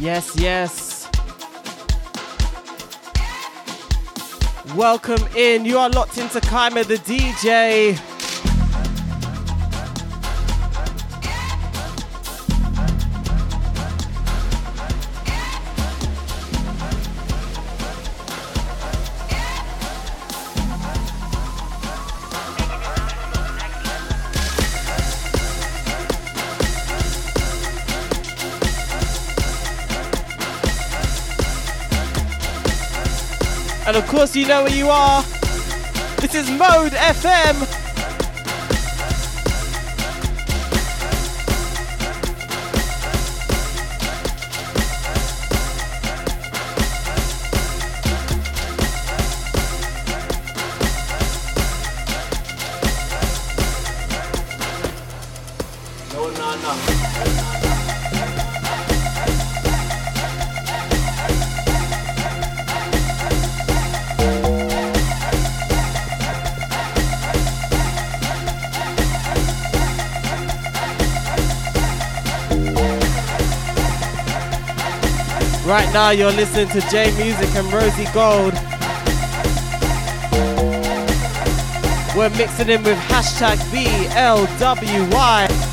Yes, yes. Welcome in. You are locked into Kyma the DJ. Course, you know where you are. This is Mode FM. Right now, you're listening to J Music and Rosie Gold. We're mixing in with hashtag BLWY.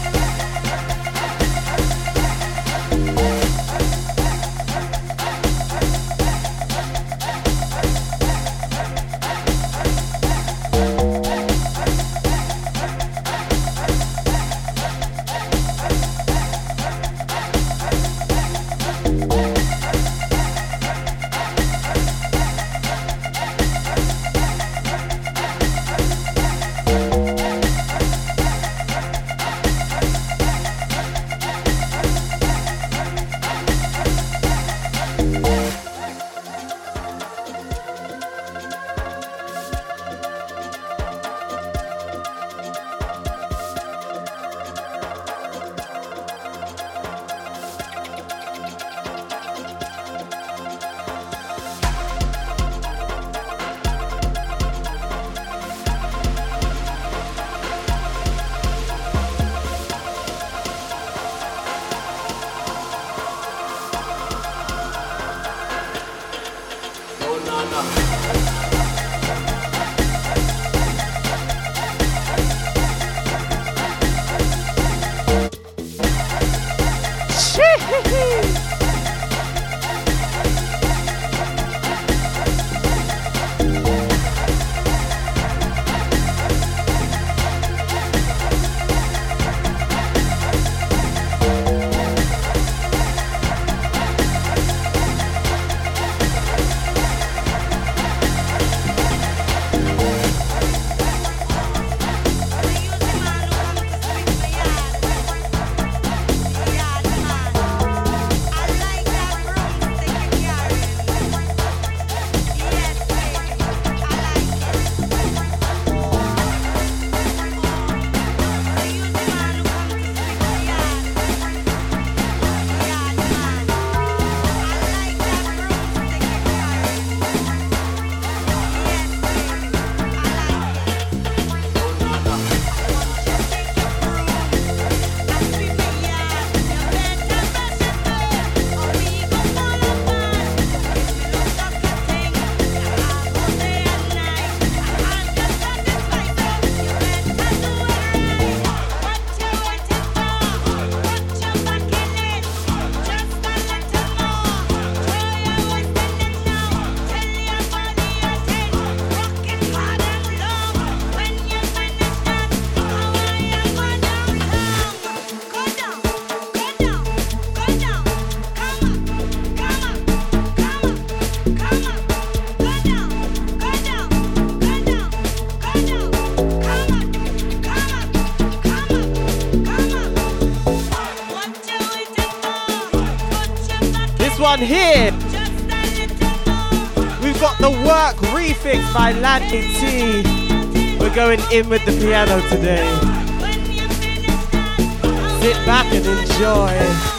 One here. We've got the work refix by Landy T. We're going in with the piano today. Sit back and enjoy.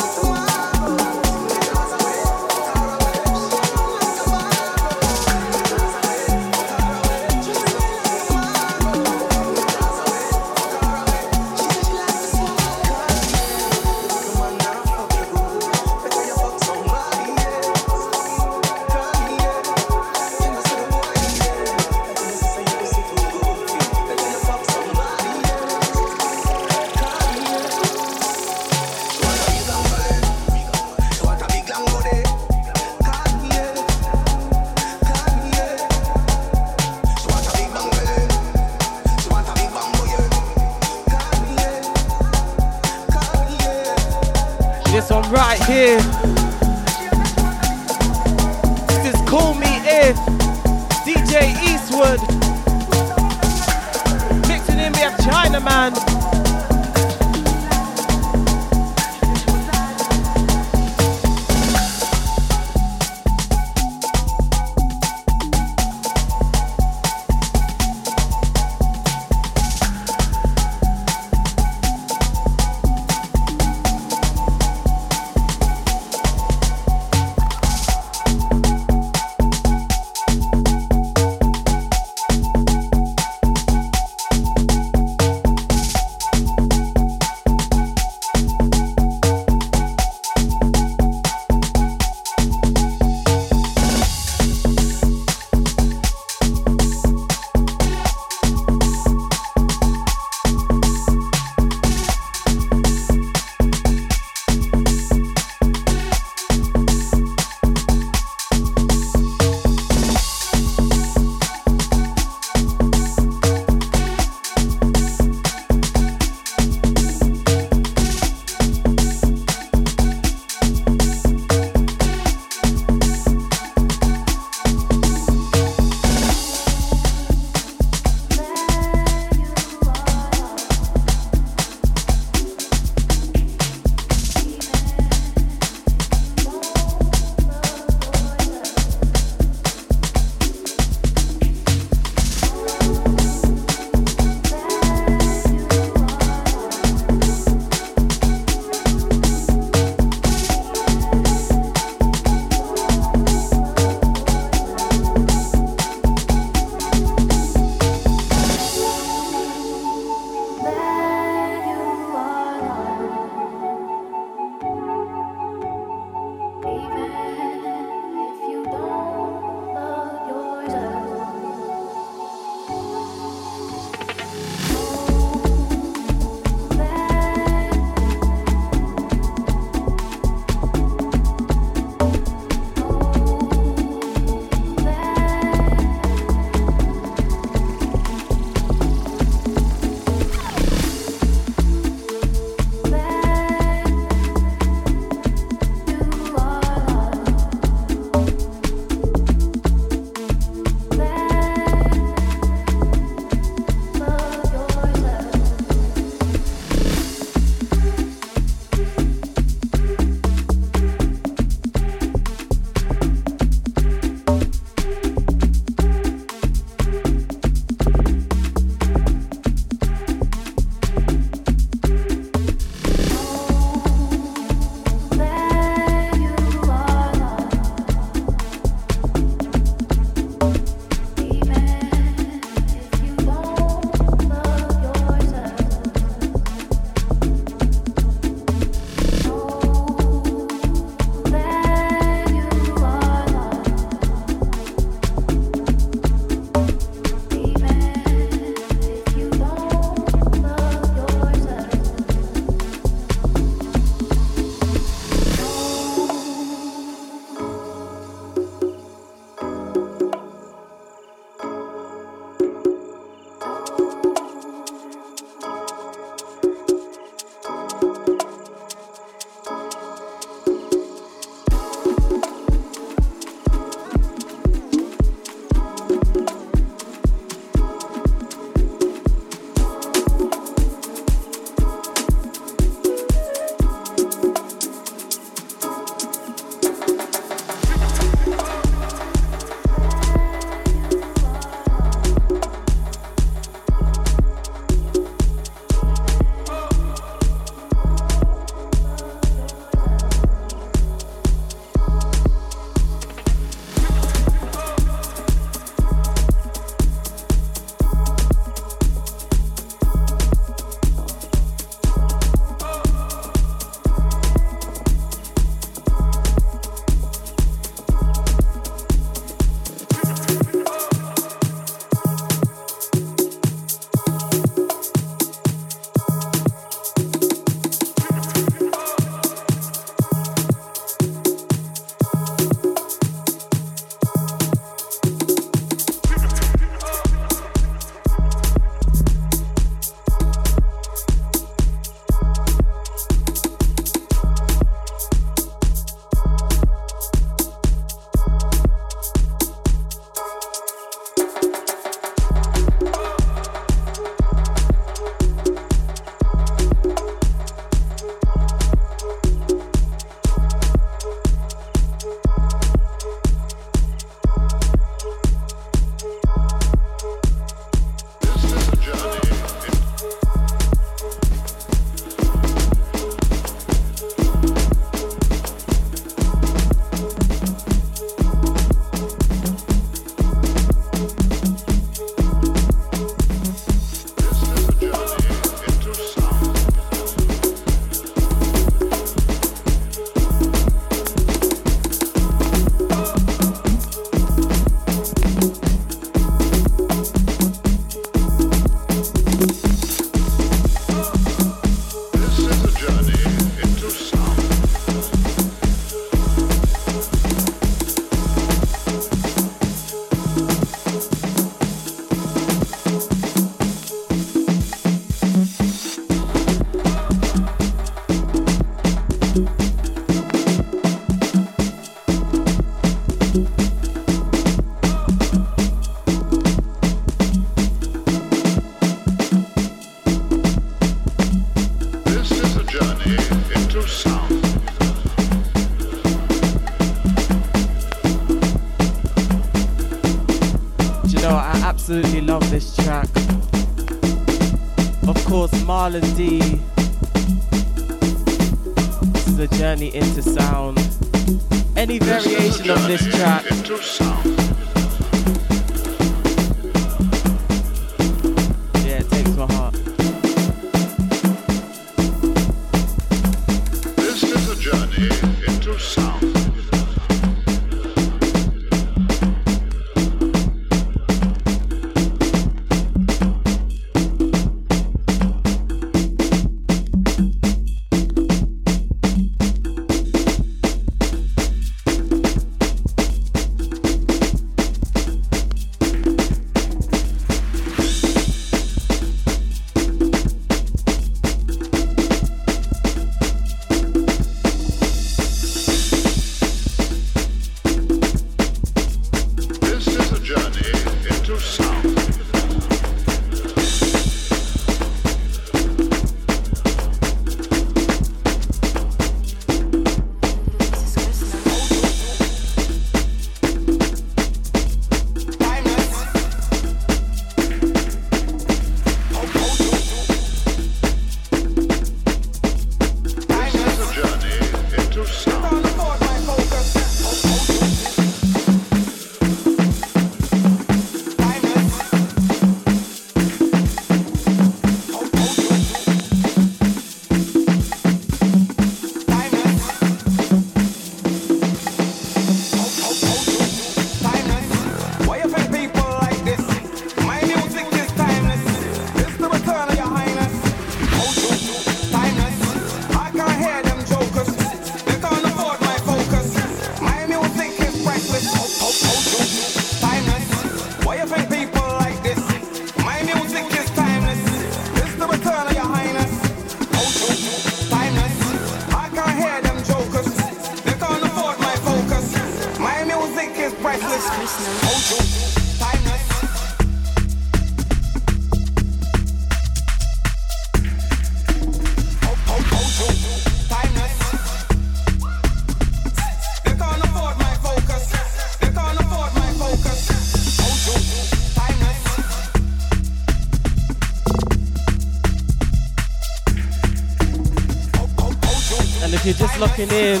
Locking in.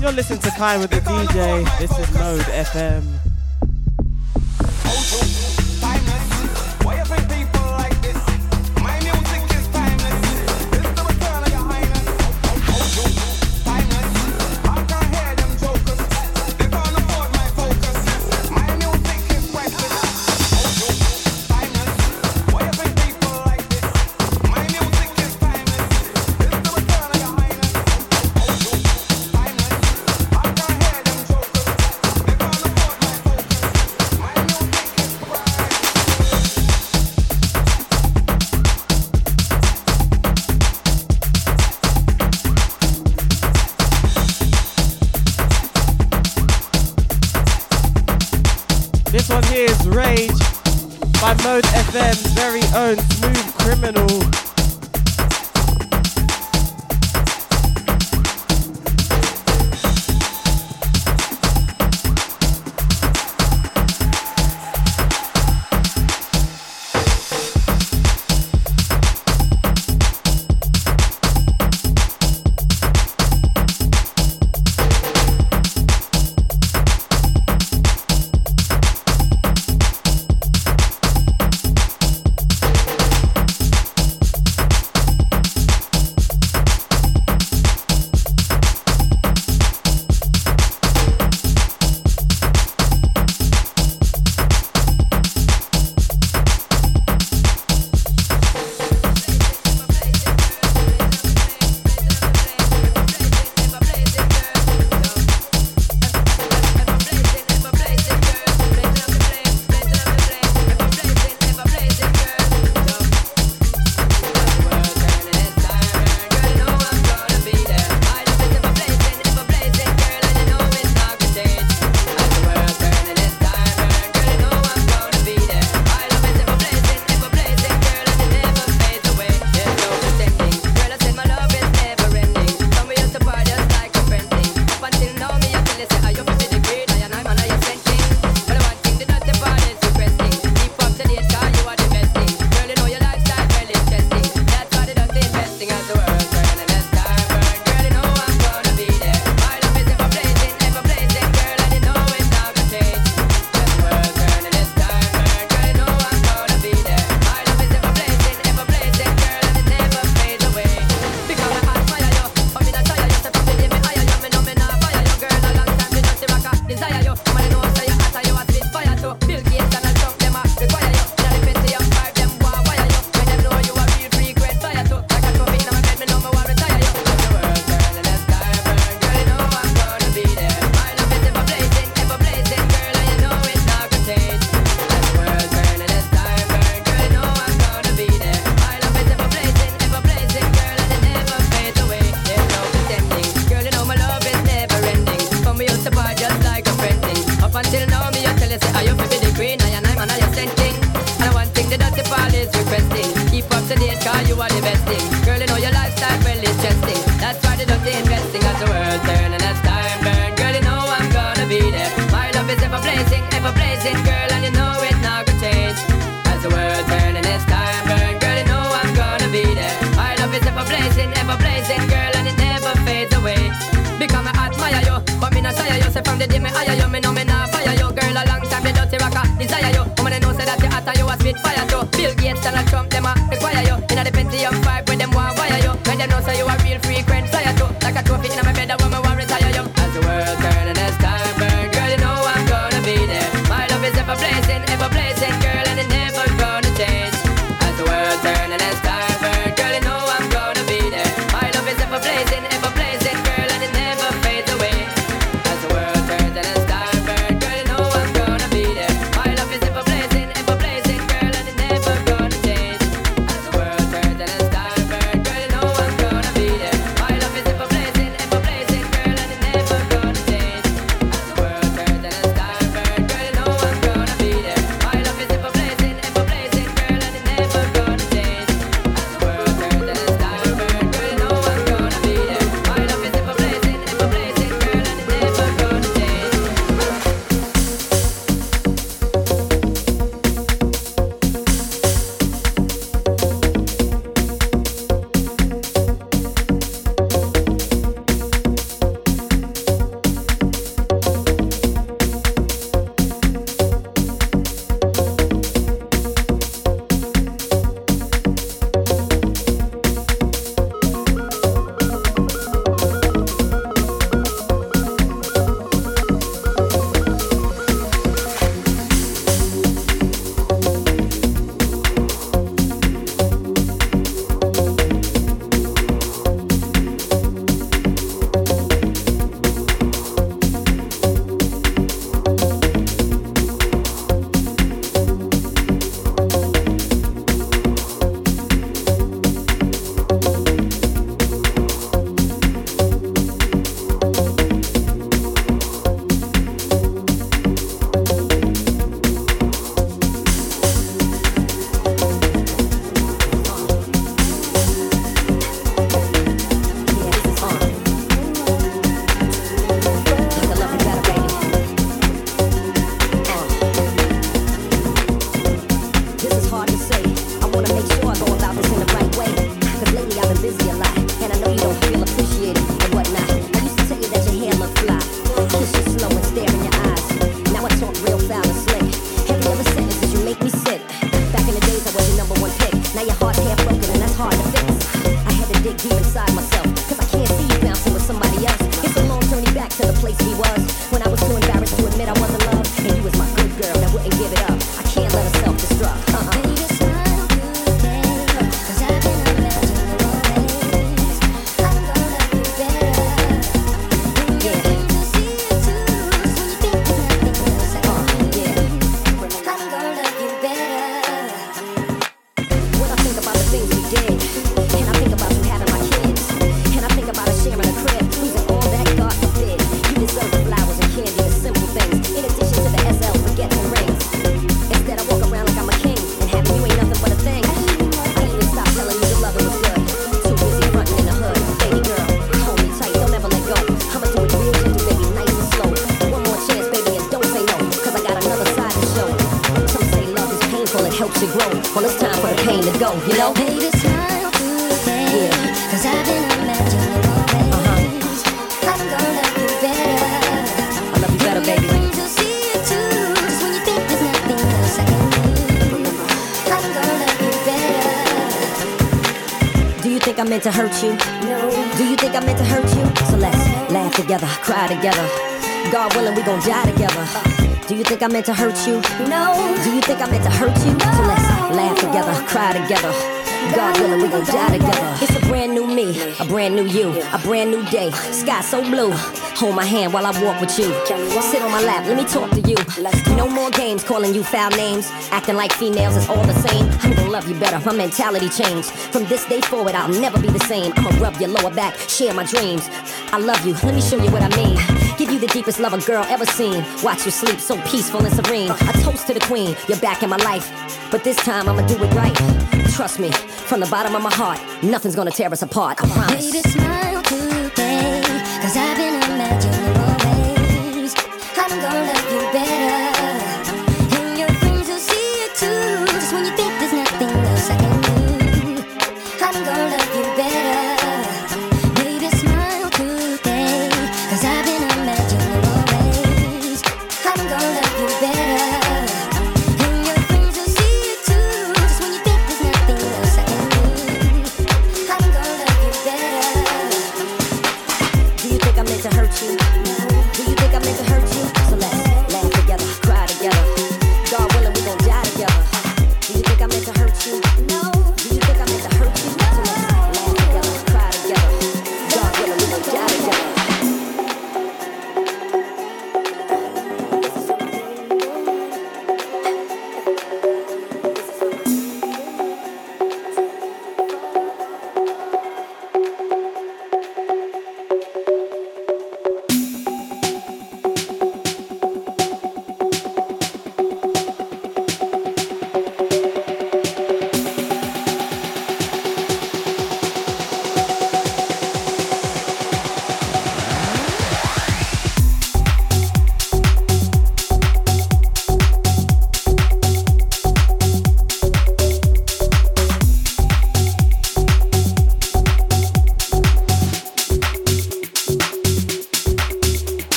You're listening to Kai with the DJ. This is Mode FM. go, you know? Baby, smile through the pain. Yeah. Cause I've been imagining always. Uh-huh. I'm gonna love you better. I love you better, baby. Do you think I meant to hurt you? No. Do you think I meant to hurt you? So let's laugh together, cry together. God willing, we gon' die together. Do you think I meant to hurt you? No. Do you think I meant to hurt you? No. So laugh together, cry together. God willing, we gon' die together. It's a brand new me, a brand new you, a brand new day. Sky so blue. Hold my hand while I walk with you. Sit on my lap, let me talk to you. No more games calling you foul names. Acting like females is all the same. I'm gonna love you better, my mentality changed. From this day forward, I'll never be the same. I'ma rub your lower back, share my dreams. I love you, let me show you what I mean. Give you the deepest love a girl ever seen. Watch you sleep so peaceful and serene. A toast to the queen, you're back in my life. But this time I'ma do it right. Trust me, from the bottom of my heart, nothing's gonna tear us apart. I promise. Baby, smile today.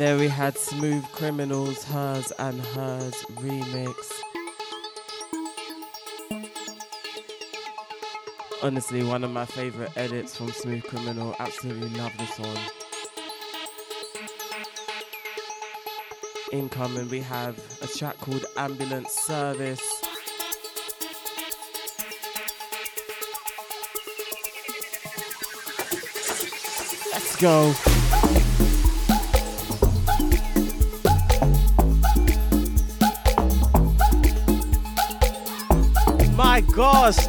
There we had Smooth Criminals, Hers and Hers remix. Honestly, one of my favorite edits from Smooth Criminal. Absolutely love this one. Incoming, we have a track called Ambulance Service. Let's go. Gosh,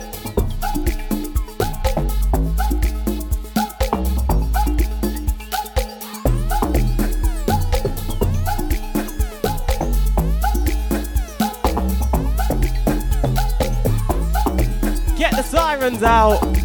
Get the sirens out.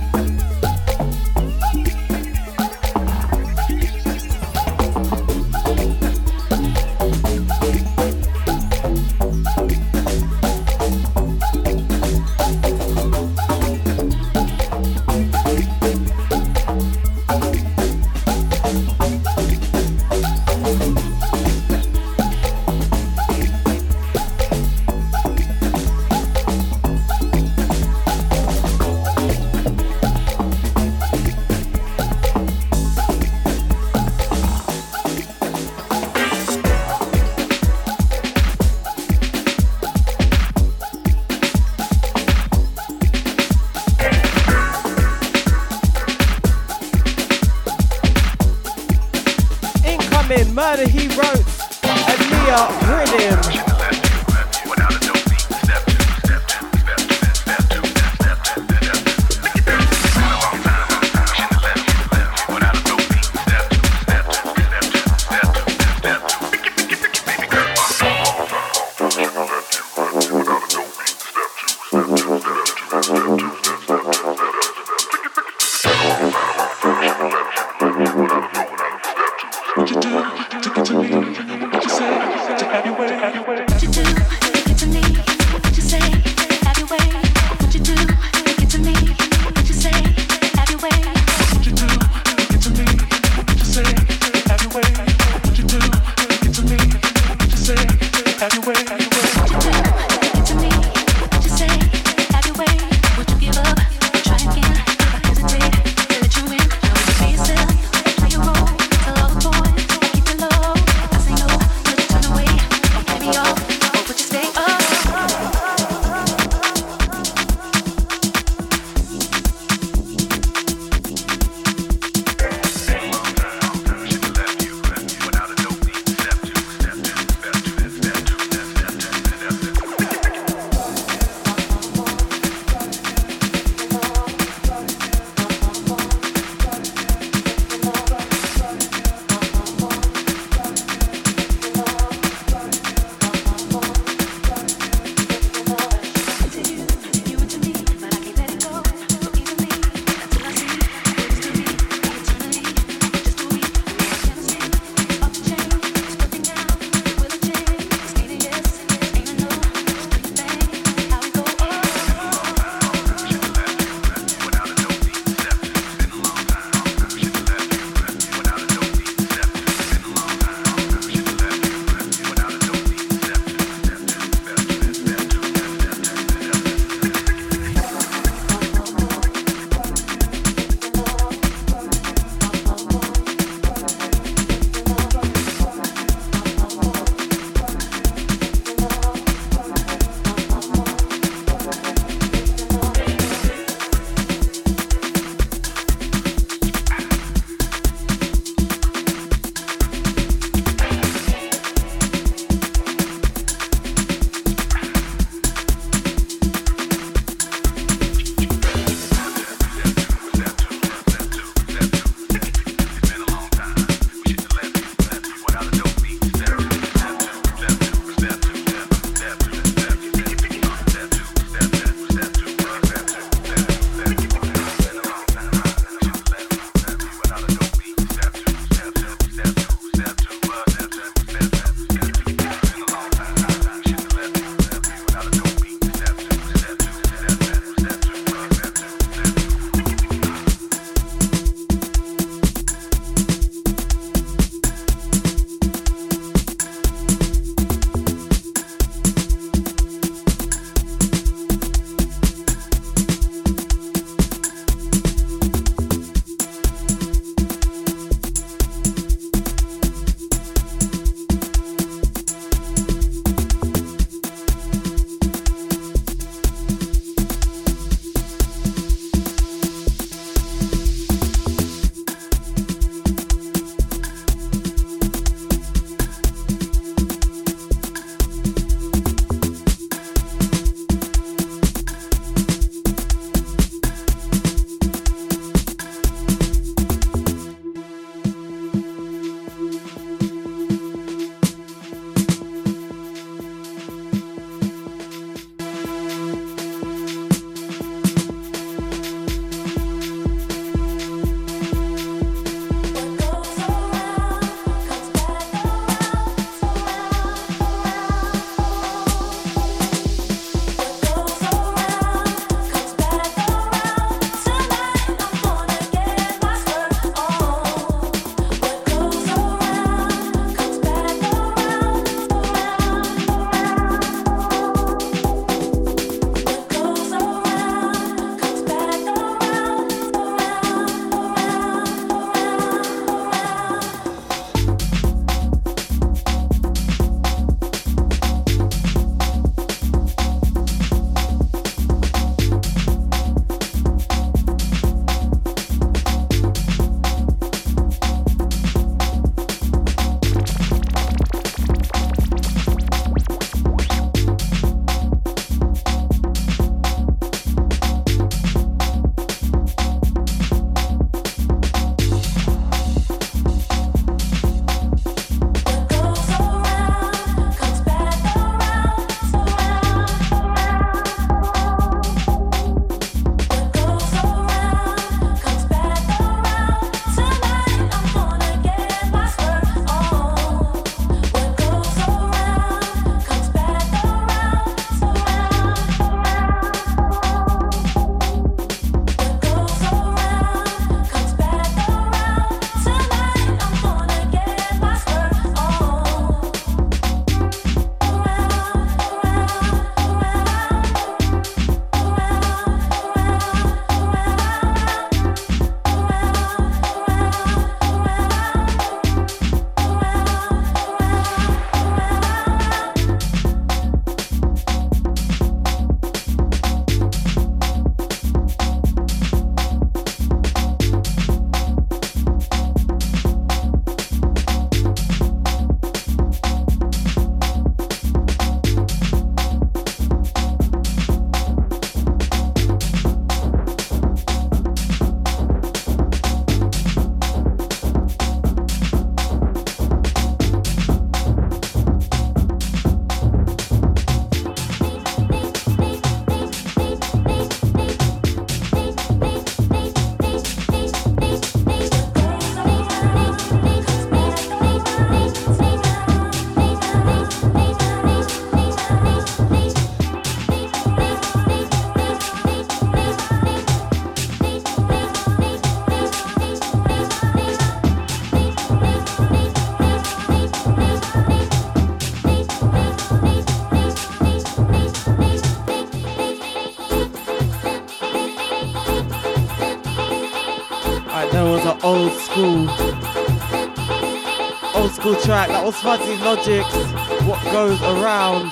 Track. That was Fuzzy Logic. What goes around?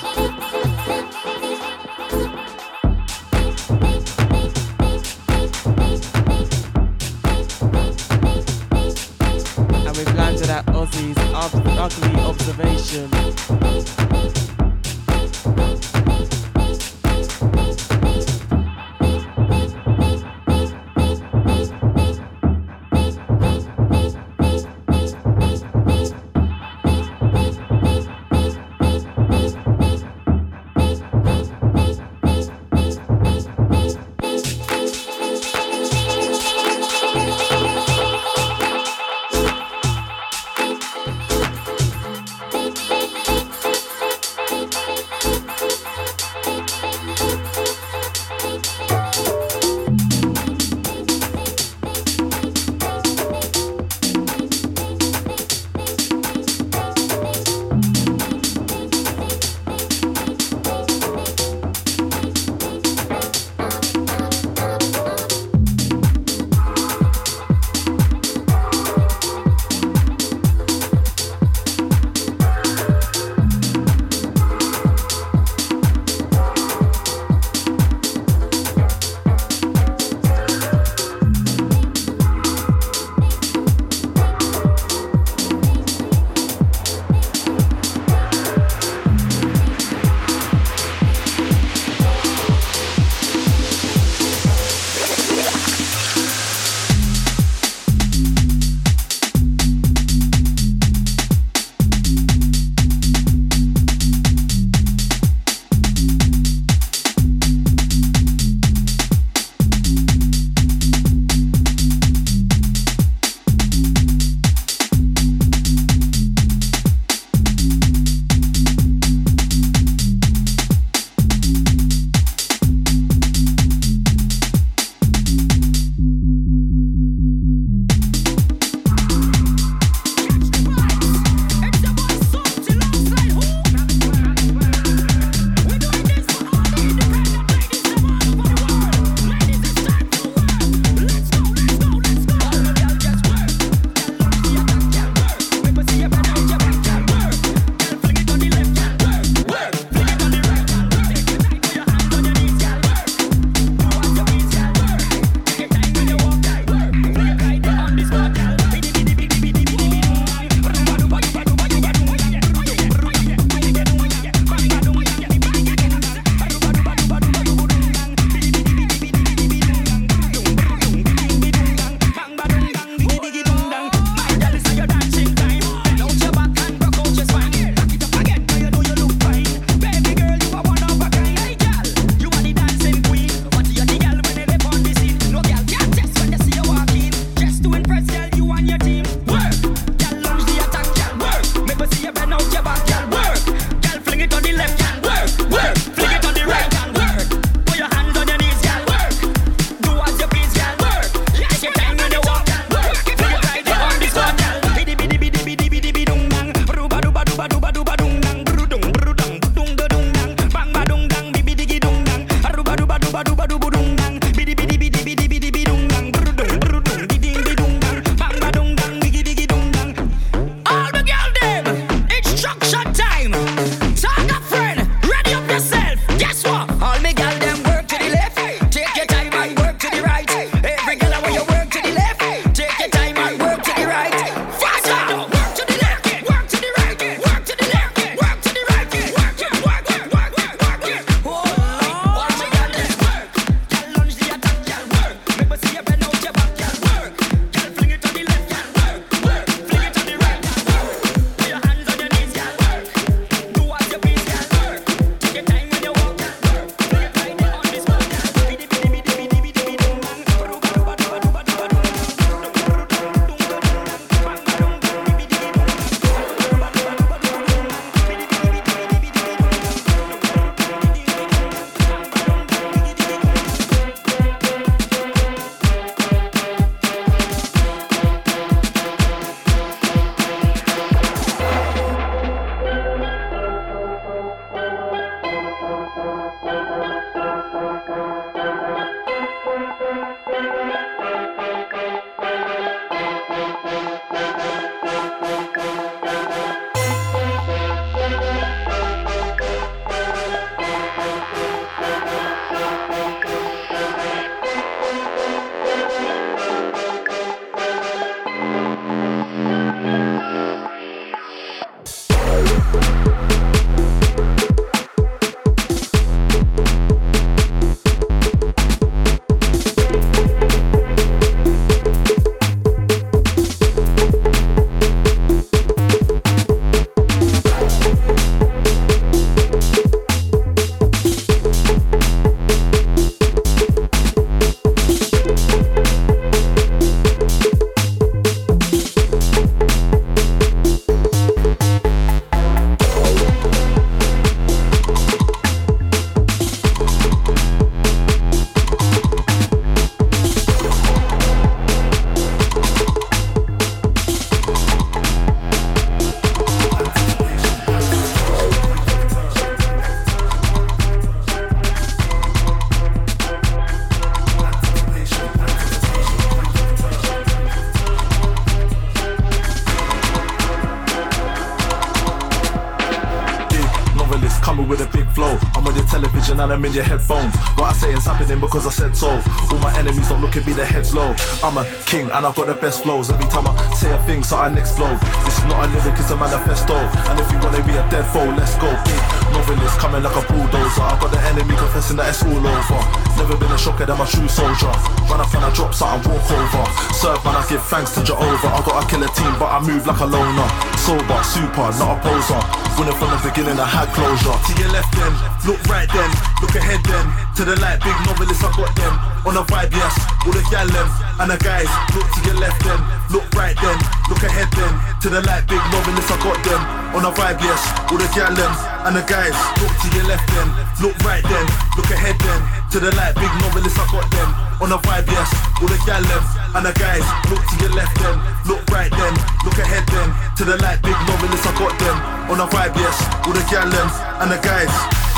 I'm a king and I've got the best flows. Every time I say a thing, so I next explode. This is not a lyric, it's a manifesto. And if you wanna be a dead foe, let's go. Big novelist coming like a bulldozer. I've got the enemy confessing that it's all over. Never been a shocker than my true soldier. Run up and I drop something, walk over. Serve man, I give thanks to Jehovah. I got a killer team, but I move like a loner. Sober, super, not a poser. Winning from the beginning, I had closure. To your left then, look right then, look ahead then. To the light, big novelist, I got them. On a vibe, yes, all the gal them. And the guys, look to your left then, look right then, look ahead then. To the light, big novelist, I got them. On a vibe, yes, all the gal them. And the guys, look to your left then, look right then, look ahead then. To the light, big novelist, I got them. On a vibe, yes, all the gal them. And the guys, look to your left then, look right then, look ahead then. To the light, big novelist, I got them. On a vibe, yes, all the gal them. And the guys.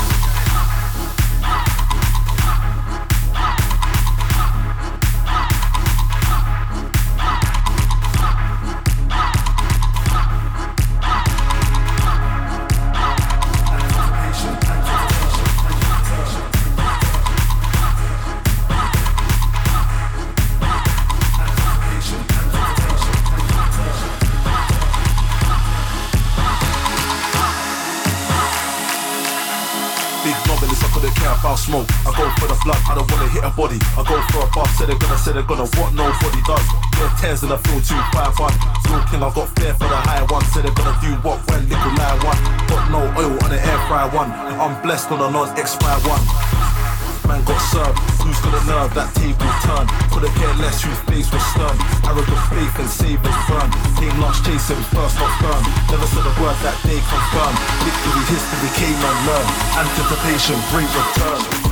They're gonna, what nobody does. Get tears in the field, two, five, one. Real king, I've got fair for the high one. Said they're gonna do what when, nickel line one. Got no oil on the air fry one. I'm blessed on a non-expire one. Man got served, who's got a nerve? That table turn. Couldn't care less whose face was stern. Arrogant faith and saving firm. Came last chasing, first not firm. Never said a word that they confirmed. Victory, history came and learned. Anticipation, bring return.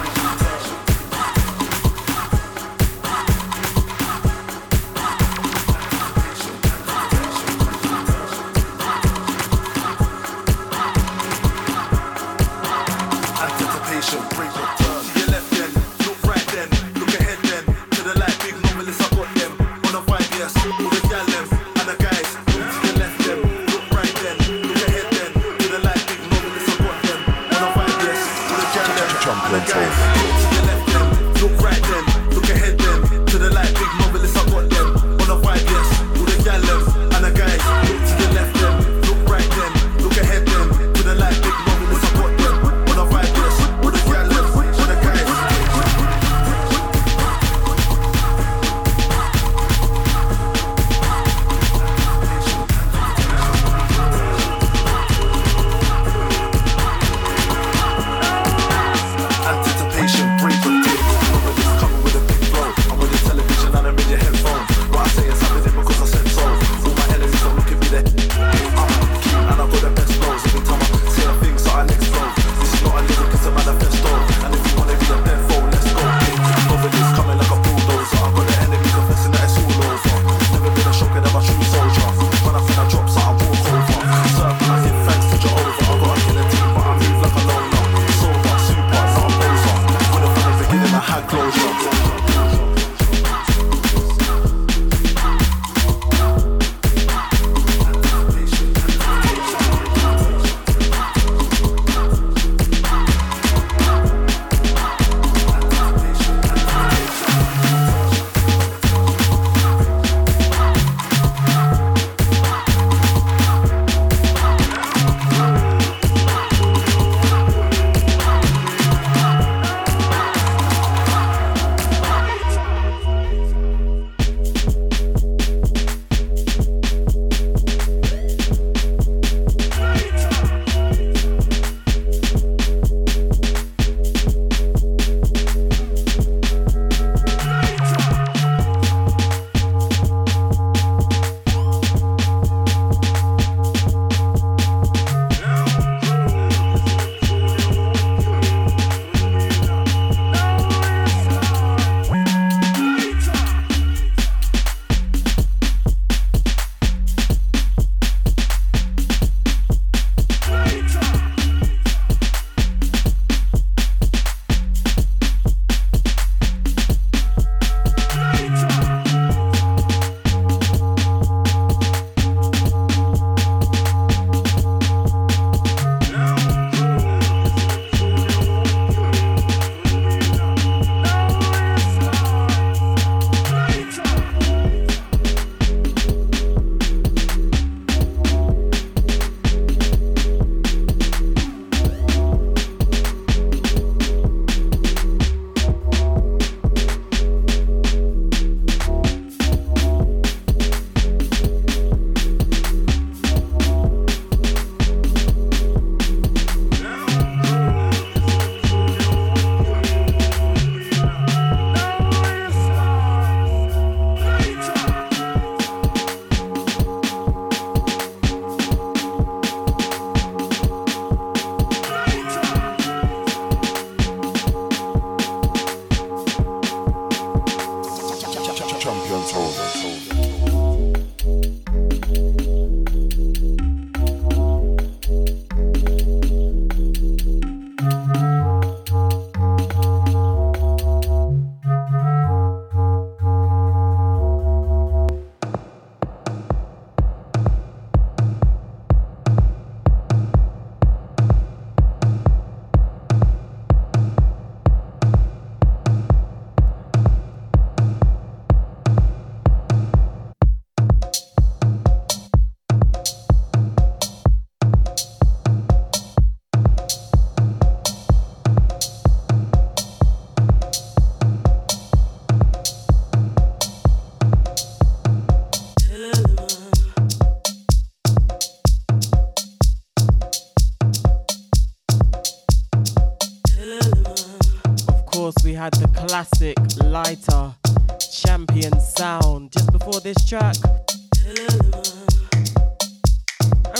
And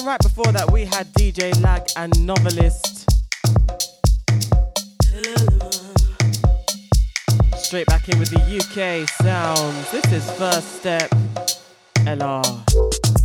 right before that we had DJ Lag and novelist. Straight back in with the UK sounds. This is First Step LR.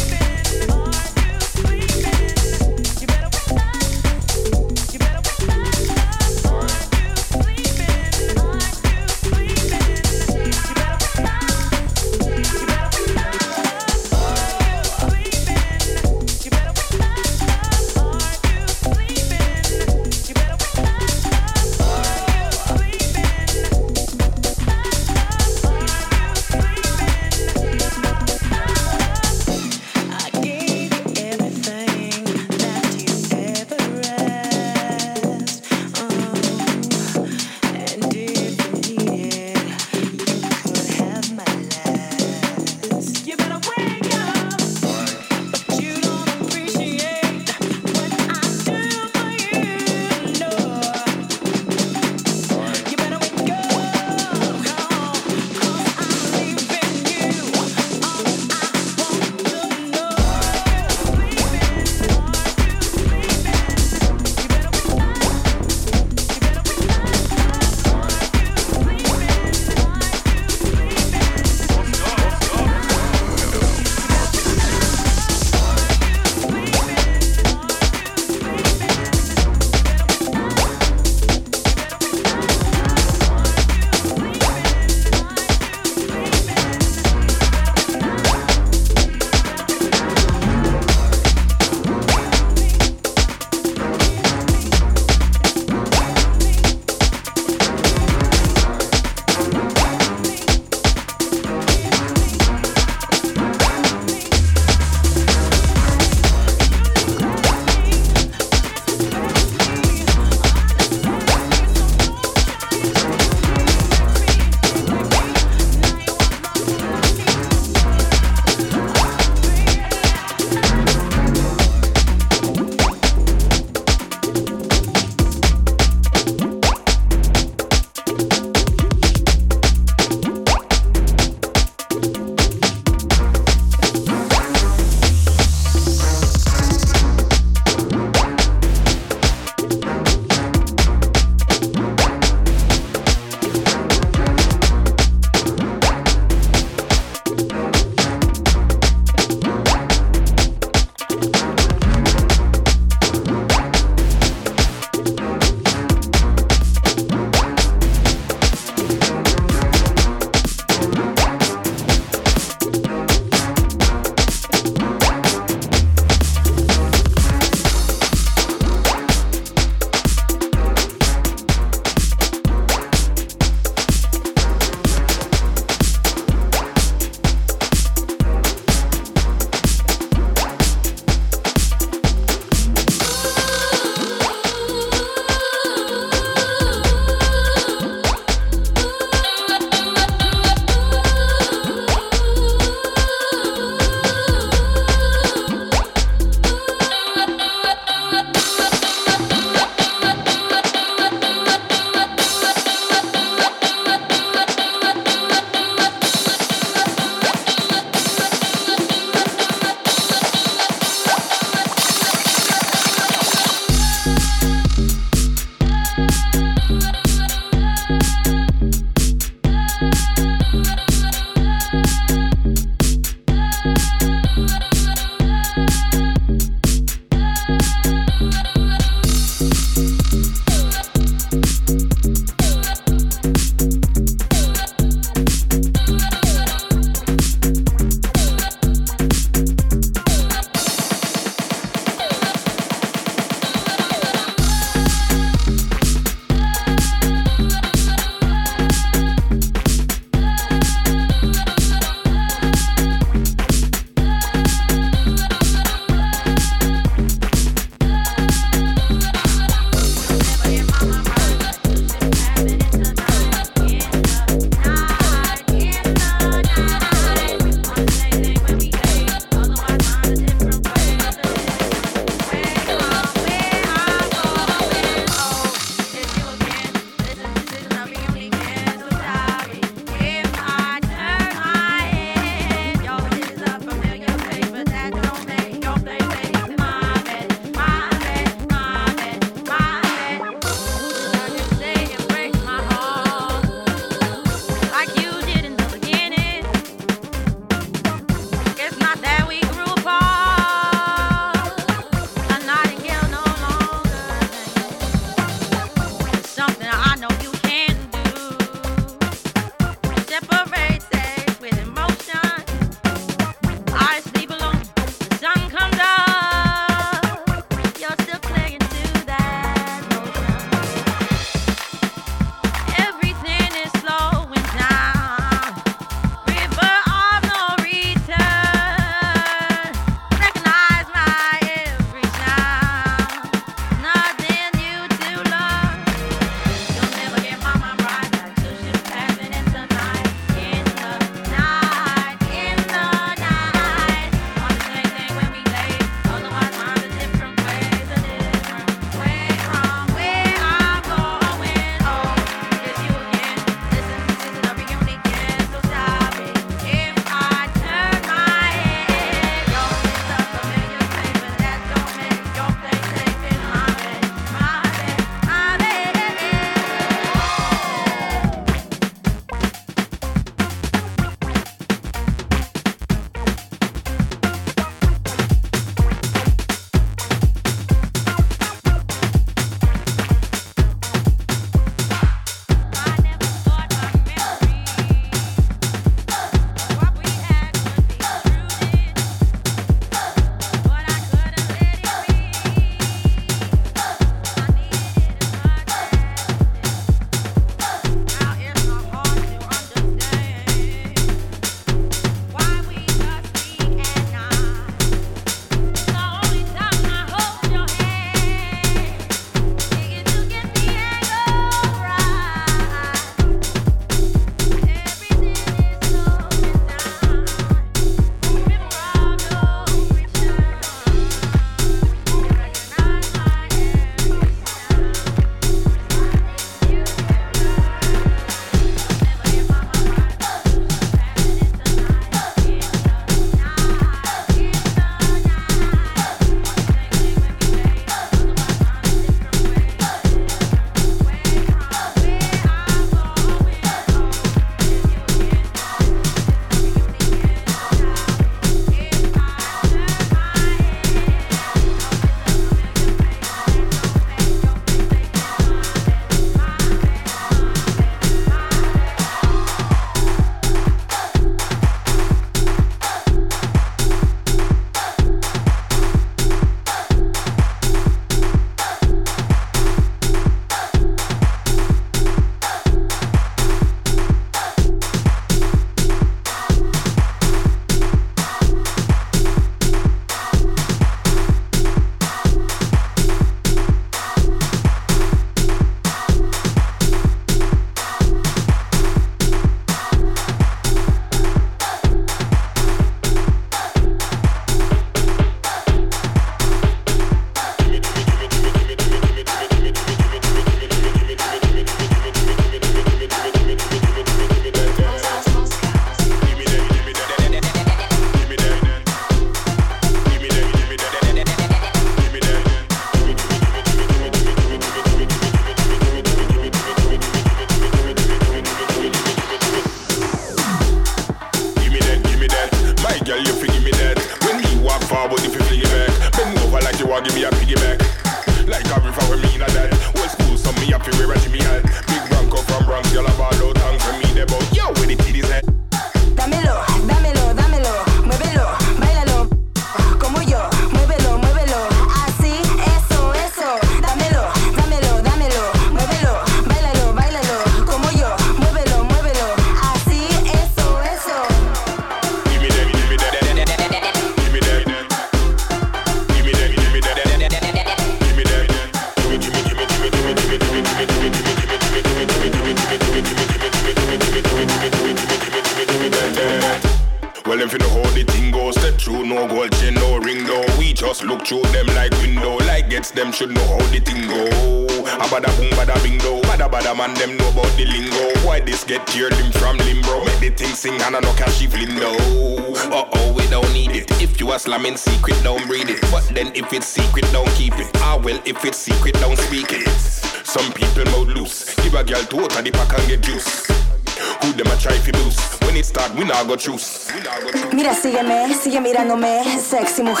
Mira, sígueme, sigue mirándome, sexy mujer.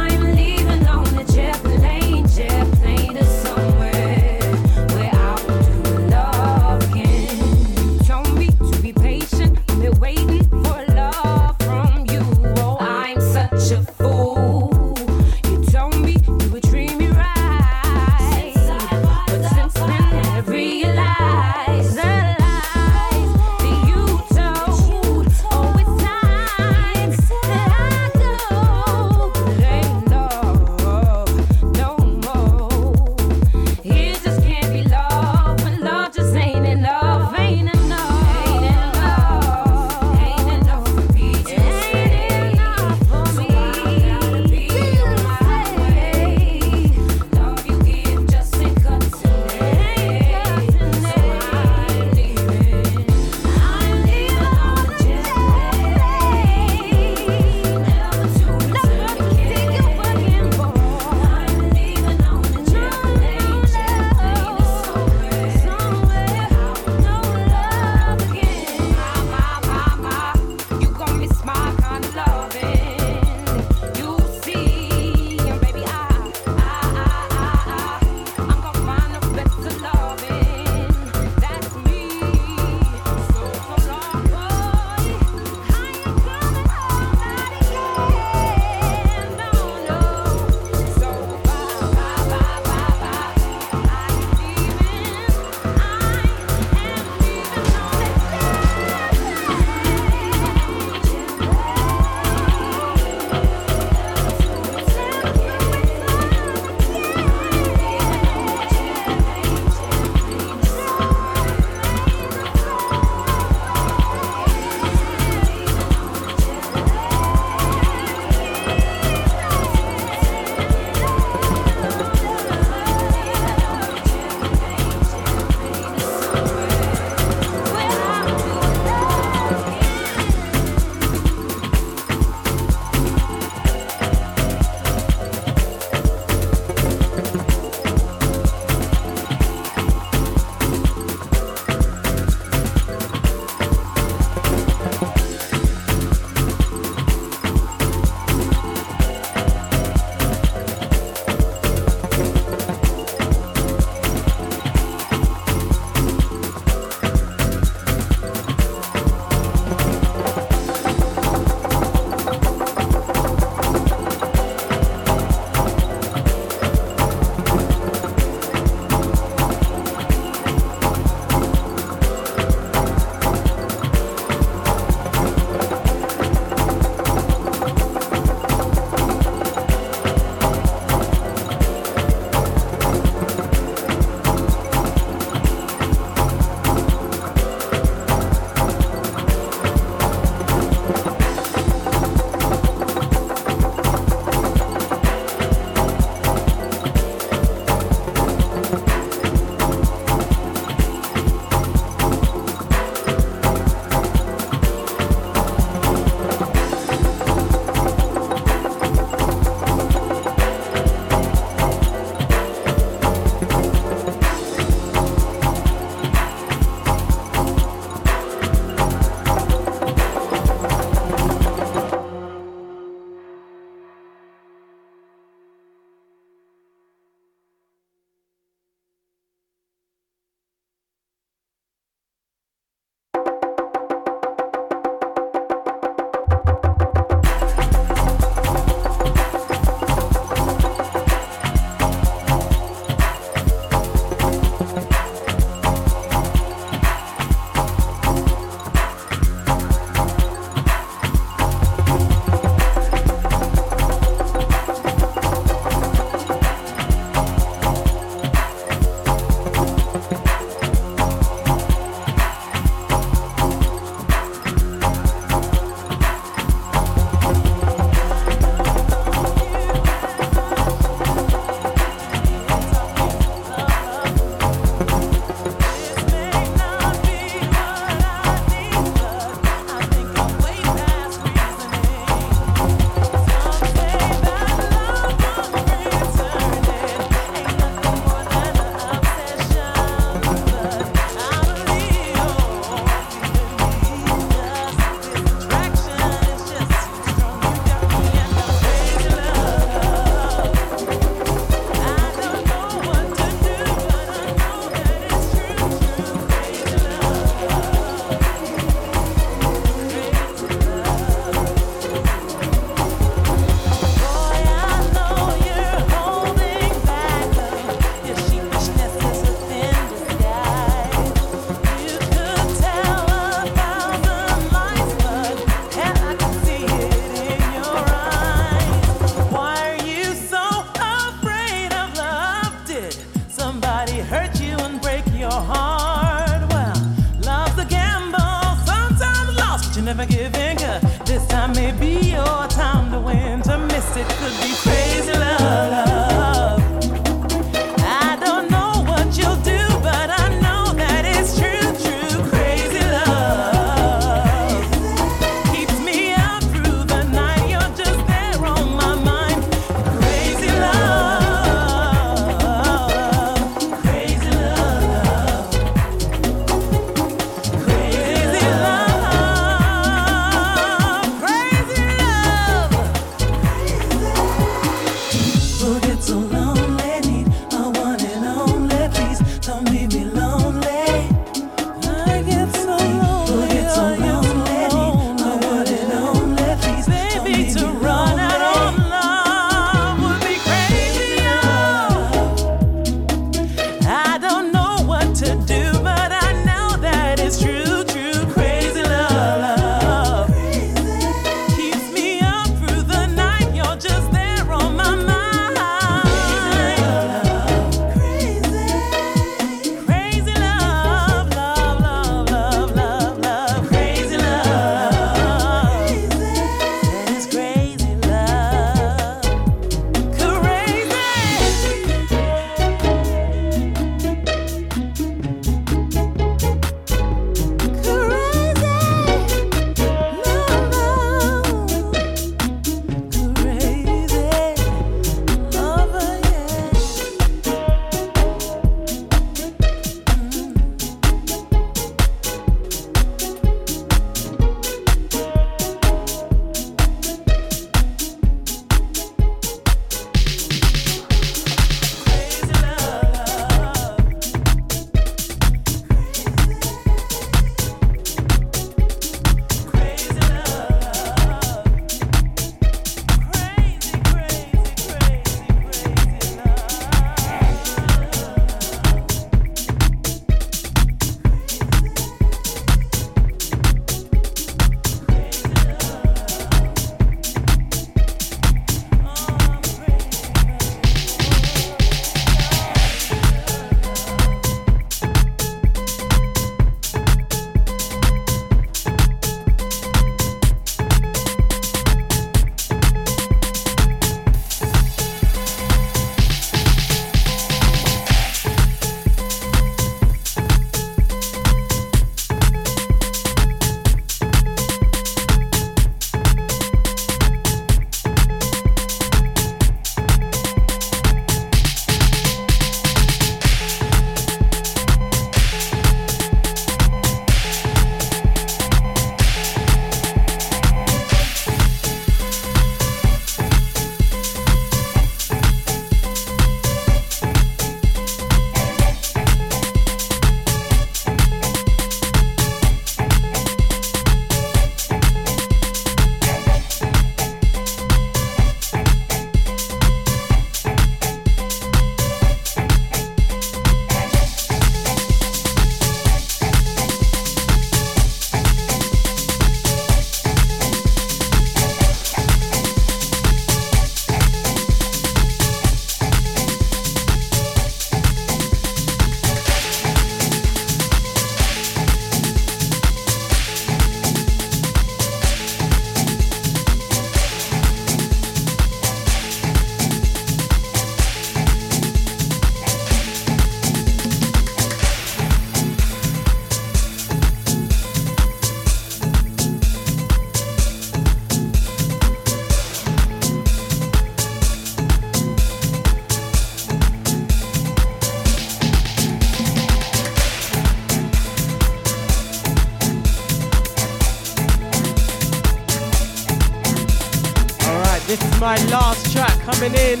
My last track coming in.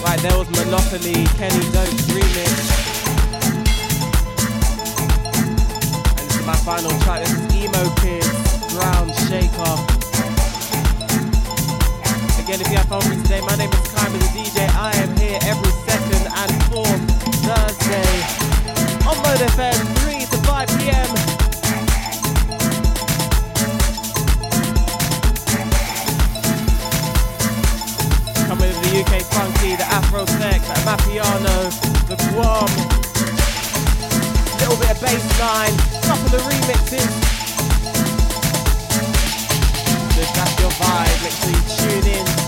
Right, there was Monopoly, Kenny Don't remix. And this is my final track. This is Emo Kids, Ground Shaker. Again, if you have fun with me today, my name is Kyma, the DJ. I am here every second and fourth Thursday on Mode FM, 3 to 5 p.m. UK funky, the Afro tech, that Mafiano, the Gqom. Little bit of bassline, couple of the remixes. So if that's your vibe, make sure you tune in.